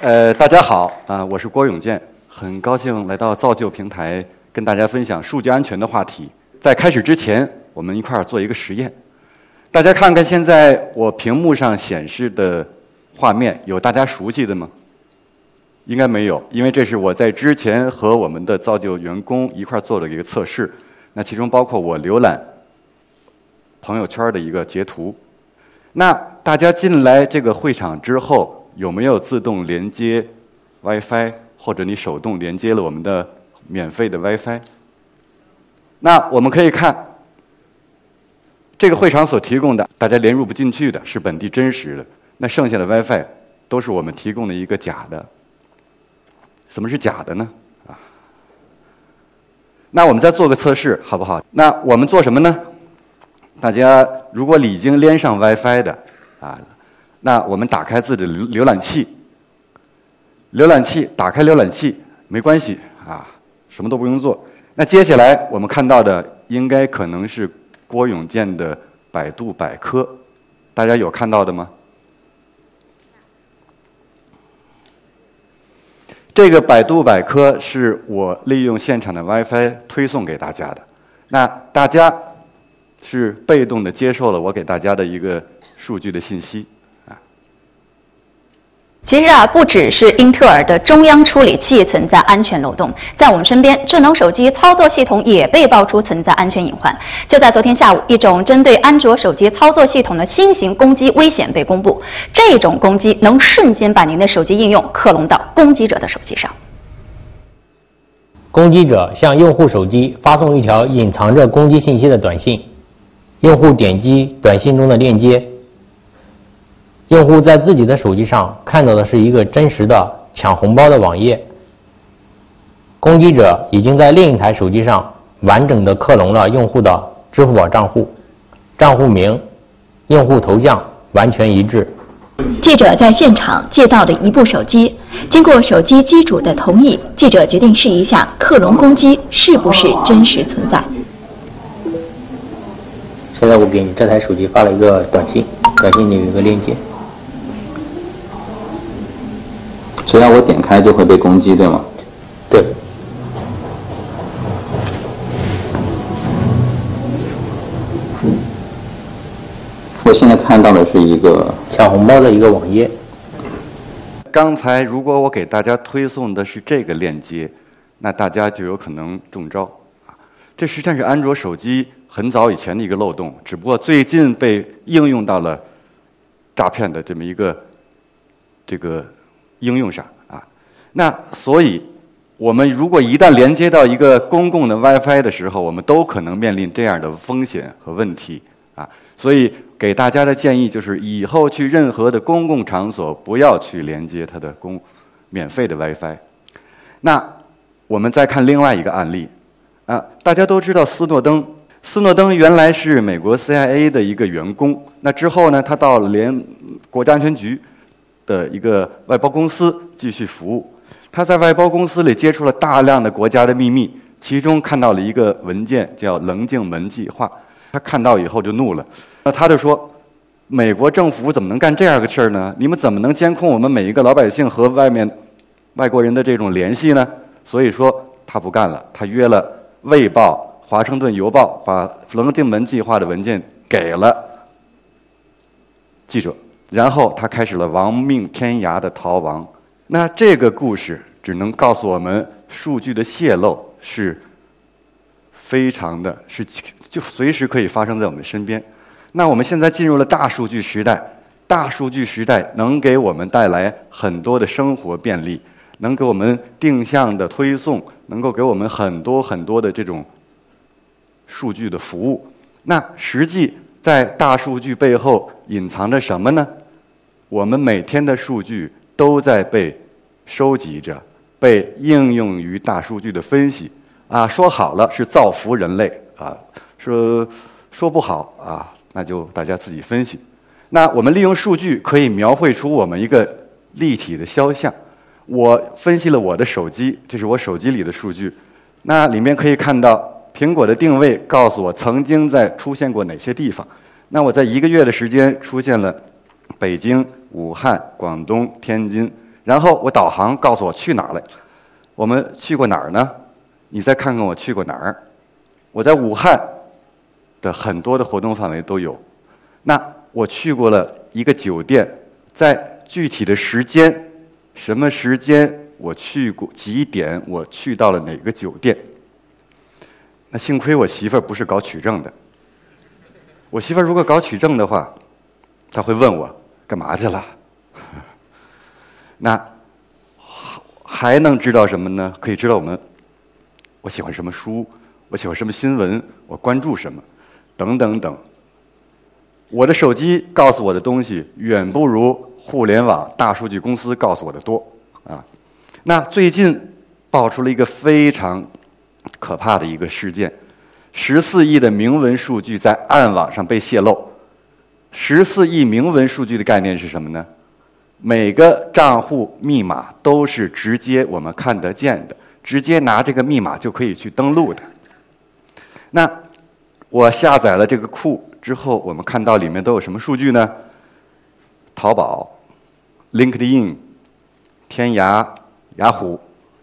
呃，大家好啊，我是郭永健，很高兴来到造就平台跟大家分享数据安全的话题。在开始之前，我们一块儿做一个实验。大家看看现在我屏幕上显示的画面，有大家熟悉的吗？应该没有，因为这是我在之前和我们的造就员工一块儿做的一个测试。那其中包括我浏览朋友圈的一个截图。那大家进来这个会场之后，有没有自动连接 WiFi，或者你手动连接了我们的免费的 WiFi？那我们可以看这个会场所提供的，大家连入不进去的是本地真实的，那剩下的 WiFi 都是我们提供的一个假的。什么是假的呢？啊，那我们再做个测试，好不好？那我们做什么呢？大家如果已经连上 WiFi 的啊，那我们打开自己的浏览器，浏览器打开浏览器没关系啊，什么都不用做。那接下来我们看到的应该可能是郭永健的百度百科，大家有看到的吗？这个百度百科是我利用现场的 WiFi 推送给大家的，那大家是被动的接受了我给大家的一个数据的信息。其实啊，不只是英特尔的中央处理器存在安全漏洞，在我们身边，智能手机操作系统也被爆出存在安全隐患。就在昨天下午，一种针对安卓手机操作系统的新型攻击危险被公布。这种攻击能瞬间把您的手机应用克隆到攻击者的手机上。攻击者向用户手机发送一条隐藏着攻击信息的短信，用户点击短信中的链接。用户在自己的手机上看到的是一个真实的抢红包的网页，攻击者已经在另一台手机上完整的克隆了用户的支付宝账户，账户名、用户头像完全一致。记者在现场借到了一部手机，经过手机机主的同意，记者决定试一下克隆攻击是不是真实存在。现在我给你这台手机发了一个短信，短信里有一个链接。只要我点开就会被攻击，对吗？对。我现在看到的是一个抢红包的一个网页。刚才如果我给大家推送的是这个链接，那大家就有可能中招啊！这实际上是安卓手机很早以前的一个漏洞，只不过最近被应用到了诈骗的这么一个这个。应用上啊，那所以，我们如果一旦连接到一个公共的 WiFi 的时候，我们都可能面临这样的风险和问题啊。所以给大家的建议就是，以后去任何的公共场所，不要去连接它的公免费的 WiFi。那我们再看另外一个案例啊，大家都知道斯诺登，斯诺登原来是美国 CIA 的一个员工，那之后呢，他到联国家安全局。的一个外包公司继续服务，他在外包公司里接触了大量的国家的秘密，其中看到了一个文件叫“棱镜门计划”，他看到以后就怒了，那他就说：“美国政府怎么能干这样个事儿呢？你们怎么能监控我们每一个老百姓和外面外国人的这种联系呢？”所以说他不干了，他约了《卫报》《华盛顿邮报》，把“棱镜门计划”的文件给了记者。然后他开始了亡命天涯的逃亡。那这个故事只能告诉我们，数据的泄露是非常的，是就随时可以发生在我们身边。那我们现在进入了大数据时代，大数据时代能给我们带来很多的生活便利，能给我们定向的推送，能够给我们很多很多的这种数据的服务。那实际。在大数据背后隐藏着什么呢？我们每天的数据都在被收集着，被应用于大数据的分析。啊，说好了是造福人类啊，说说不好啊，那就大家自己分析。那我们利用数据可以描绘出我们一个立体的肖像。我分析了我的手机，这是我手机里的数据，那里面可以看到。苹果的定位告诉我曾经在出现过哪些地方。那我在一个月的时间出现了北京、武汉、广东、天津，然后我导航告诉我去哪儿了。我们去过哪儿呢？你再看看我去过哪儿。我在武汉的很多的活动范围都有。那我去过了一个酒店，在具体的时间，什么时间我去过，几点我去到了哪个酒店。那幸亏我媳妇儿不是搞取证的。我媳妇儿如果搞取证的话，他会问我干嘛去了。那还能知道什么呢？可以知道我们我喜欢什么书，我喜欢什么新闻，我关注什么，等等等。我的手机告诉我的东西远不如互联网大数据公司告诉我的多啊。那最近爆出了一个非常可怕的一个事件：十四亿的明文数据在暗网上被泄露。十四亿明文数据的概念是什么呢？每个账户密码都是直接我们看得见的，直接拿这个密码就可以去登录的。那我下载了这个库之后，我们看到里面都有什么数据呢？淘宝、LinkedIn、天涯、雅虎、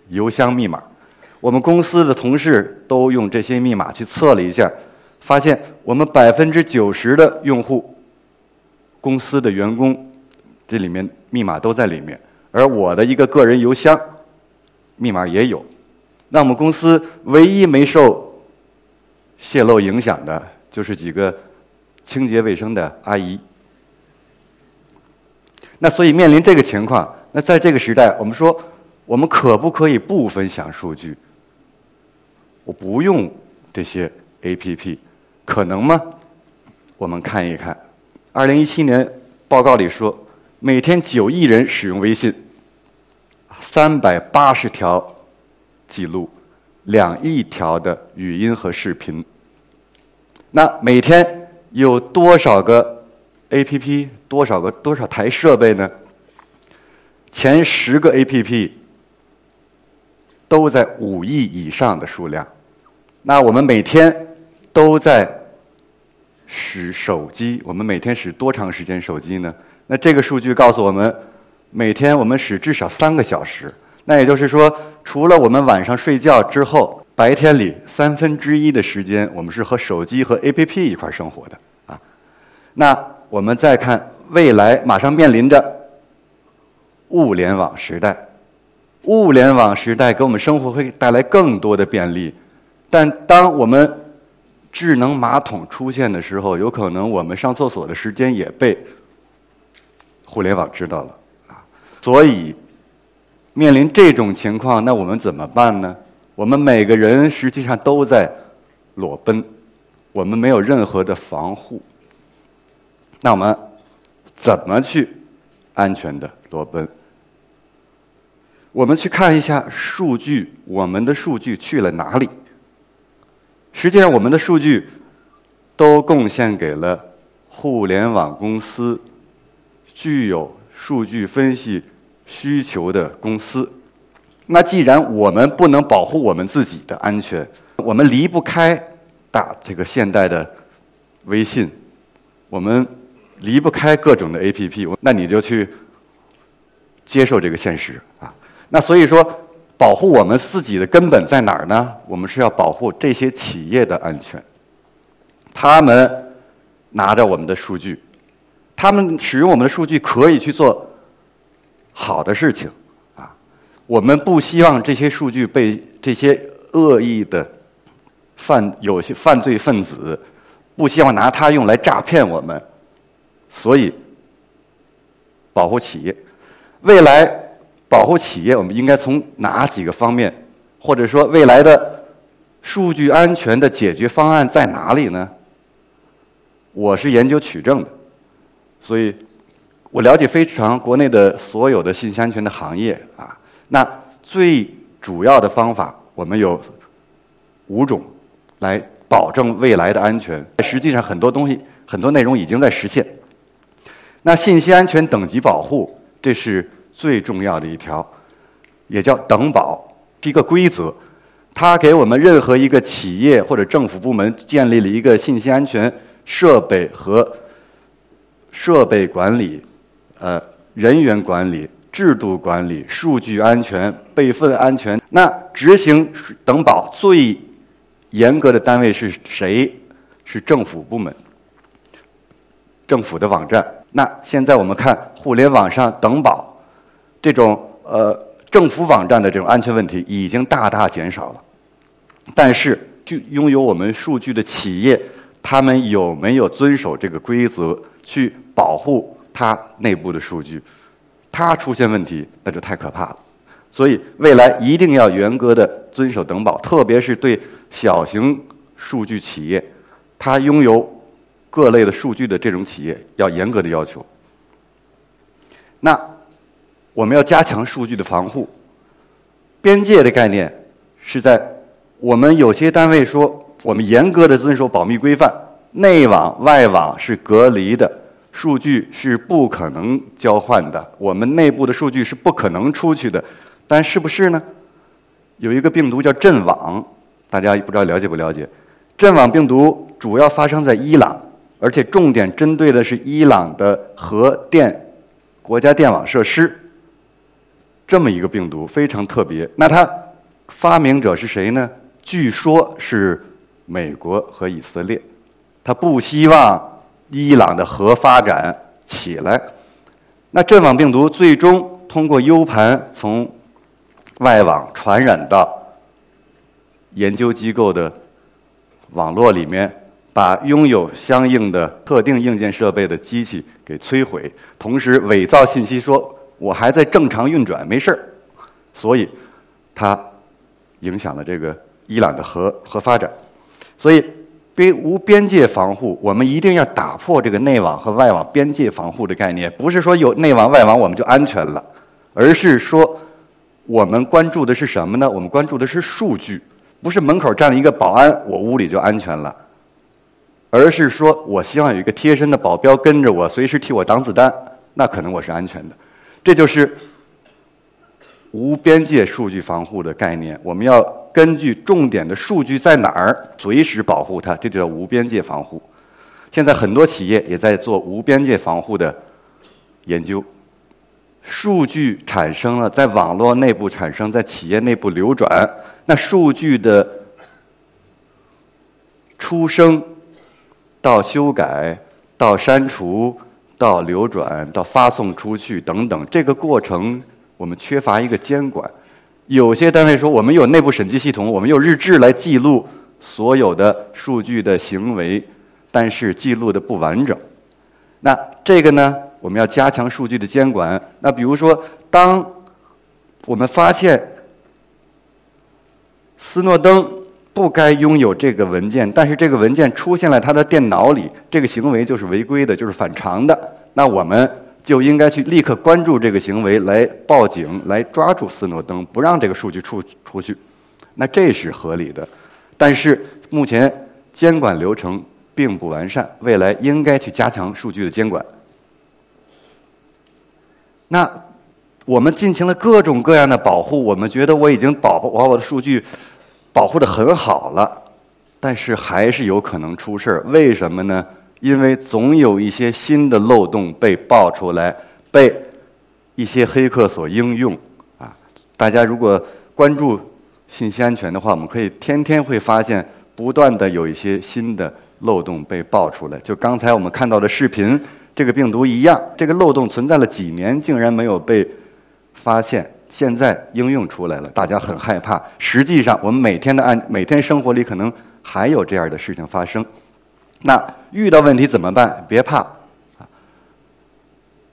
邮箱密码。我们公司的同事都用这些密码去测了一下，发现我们百分之九十的用户，公司的员工。这里面密码都在里面，而我的一个个人邮箱密码也有。那我们公司唯一没受泄露影响的，就是几个清洁卫生的阿姨。那所以面临这个情况，那在这个时代，我们说我们可不可以不分享数据？我不用这些 APP，可能吗？我们看一看，二零一七年报告里说。每天九亿人使用微信，三百八十条记录，两亿条的语音和视频。那每天有多少个 APP？多少个多少台设备呢？前十个 APP 都在五亿以上的数量。那我们每天都在使手机，我们每天使多长时间手机呢？那这个数据告诉我们，每天我们使至少三个小时。那也就是说，除了我们晚上睡觉之后，白天里三分之一的时间，我们是和手机和 APP 一块生活的啊。那我们再看未来，马上面临着物联网时代。物联网时代给我们生活会带来更多的便利，但当我们智能马桶出现的时候，有可能我们上厕所的时间也被。互联网知道了啊，所以面临这种情况，那我们怎么办呢？我们每个人实际上都在裸奔，我们没有任何的防护。那我们怎么去安全的裸奔？我们去看一下数据，我们的数据去了哪里？实际上，我们的数据都贡献给了互联网公司。具有数据分析需求的公司，那既然我们不能保护我们自己的安全，我们离不开大这个现代的微信，我们离不开各种的 APP，那你就去接受这个现实啊。那所以说，保护我们自己的根本在哪儿呢？我们是要保护这些企业的安全，他们拿着我们的数据。他们使用我们的数据可以去做好的事情，啊，我们不希望这些数据被这些恶意的犯有些犯罪分子不希望拿它用来诈骗我们，所以保护企业。未来保护企业，我们应该从哪几个方面，或者说未来的数据安全的解决方案在哪里呢？我是研究取证的。所以，我了解非常国内的所有的信息安全的行业啊。那最主要的方法，我们有五种来保证未来的安全。实际上，很多东西、很多内容已经在实现。那信息安全等级保护，这是最重要的一条，也叫等保，一个规则。它给我们任何一个企业或者政府部门建立了一个信息安全设备和。设备管理、呃人员管理制度管理、数据安全、备份安全。那执行等保最严格的单位是谁？是政府部门、政府的网站。那现在我们看互联网上等保这种呃政府网站的这种安全问题已经大大减少了，但是就拥有我们数据的企业，他们有没有遵守这个规则去保护它内部的数据？它出现问题，那就太可怕了。所以未来一定要严格的遵守等保，特别是对小型数据企业，它拥有各类的数据的这种企业，要严格的要求。那我们要加强数据的防护。边界的概念是在我们有些单位说，我们严格的遵守保密规范，内网外网是隔离的。数据是不可能交换的，我们内部的数据是不可能出去的，但是不是呢？有一个病毒叫阵网，大家不知道了解不了解？阵网病毒主要发生在伊朗，而且重点针对的是伊朗的核电国家电网设施。这么一个病毒非常特别，那它发明者是谁呢？据说是美国和以色列，他不希望。伊朗的核发展起来，那阵网病毒最终通过 U 盘从外网传染到研究机构的网络里面，把拥有相应的特定硬件设备的机器给摧毁，同时伪造信息说我还在正常运转，没事儿，所以它影响了这个伊朗的核核发展，所以。边无边界防护，我们一定要打破这个内网和外网边界防护的概念。不是说有内网外网我们就安全了，而是说我们关注的是什么呢？我们关注的是数据，不是门口站了一个保安，我屋里就安全了，而是说我希望有一个贴身的保镖跟着我，随时替我挡子弹，那可能我是安全的。这就是无边界数据防护的概念。我们要。根据重点的数据在哪儿，随时保护它，这就叫无边界防护。现在很多企业也在做无边界防护的研究。数据产生了，在网络内部产生，在企业内部流转，那数据的出生到修改到删除到流转到发送出去等等，这个过程我们缺乏一个监管。有些单位说我们有内部审计系统，我们有日志来记录所有的数据的行为，但是记录的不完整。那这个呢，我们要加强数据的监管。那比如说，当我们发现斯诺登不该拥有这个文件，但是这个文件出现了他的电脑里，这个行为就是违规的，就是反常的。那我们。就应该去立刻关注这个行为，来报警，来抓住斯诺登，不让这个数据出出去，那这是合理的。但是目前监管流程并不完善，未来应该去加强数据的监管。那我们进行了各种各样的保护，我们觉得我已经保护把我的数据保护的很好了，但是还是有可能出事儿。为什么呢？因为总有一些新的漏洞被爆出来，被一些黑客所应用啊！大家如果关注信息安全的话，我们可以天天会发现不断的有一些新的漏洞被爆出来。就刚才我们看到的视频，这个病毒一样，这个漏洞存在了几年，竟然没有被发现，现在应用出来了，大家很害怕。实际上，我们每天的案，每天生活里可能还有这样的事情发生。那遇到问题怎么办？别怕，啊，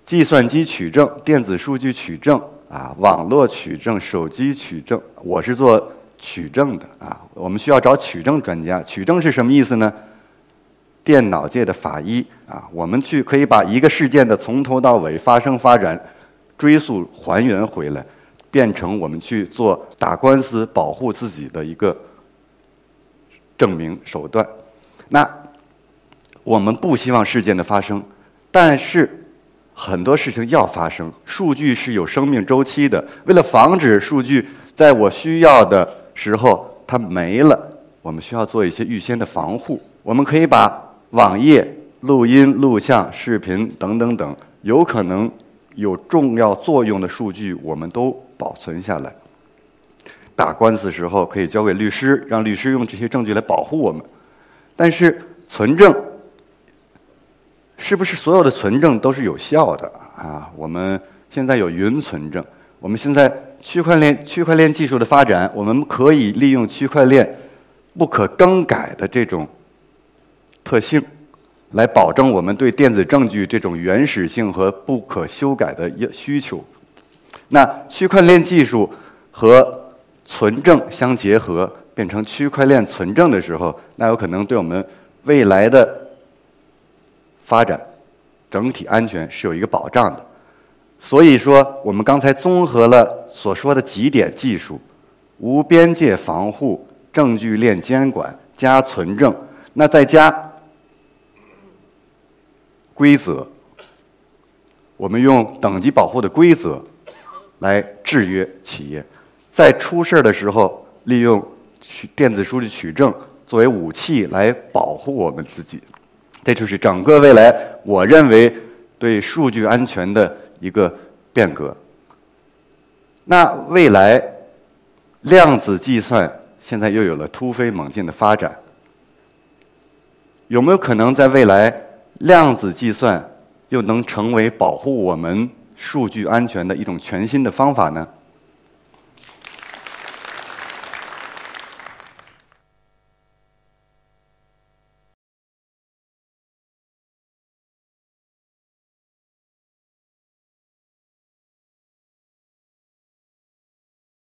计算机取证、电子数据取证、啊，网络取证、手机取证，我是做取证的啊。我们需要找取证专家。取证是什么意思呢？电脑界的法医啊，我们去可以把一个事件的从头到尾发生发展追溯还原回来，变成我们去做打官司保护自己的一个证明手段。那。我们不希望事件的发生，但是很多事情要发生。数据是有生命周期的，为了防止数据在我需要的时候它没了，我们需要做一些预先的防护。我们可以把网页、录音、录像、视频等等等有可能有重要作用的数据我们都保存下来。打官司时候可以交给律师，让律师用这些证据来保护我们。但是存证是不是所有的存证都是有效的啊？我们现在有云存证，我们现在区块链区块链技术的发展，我们可以利用区块链不可更改的这种特性，来保证我们对电子证据这种原始性和不可修改的要需求。那区块链技术和存证相结合，变成区块链存证的时候，那有可能对我们未来的发展整体安全是有一个保障的。所以说，我们刚才综合了所说的几点技术：无边界防护、证据链监管加存证，那再加规则，我们用等级保护的规则来制约企业。在出事儿的时候，利用取电子数据取证作为武器来保护我们自己，这就是整个未来我认为对数据安全的一个变革。那未来量子计算现在又有了突飞猛进的发展，有没有可能在未来量子计算又能成为保护我们数据安全的一种全新的方法呢？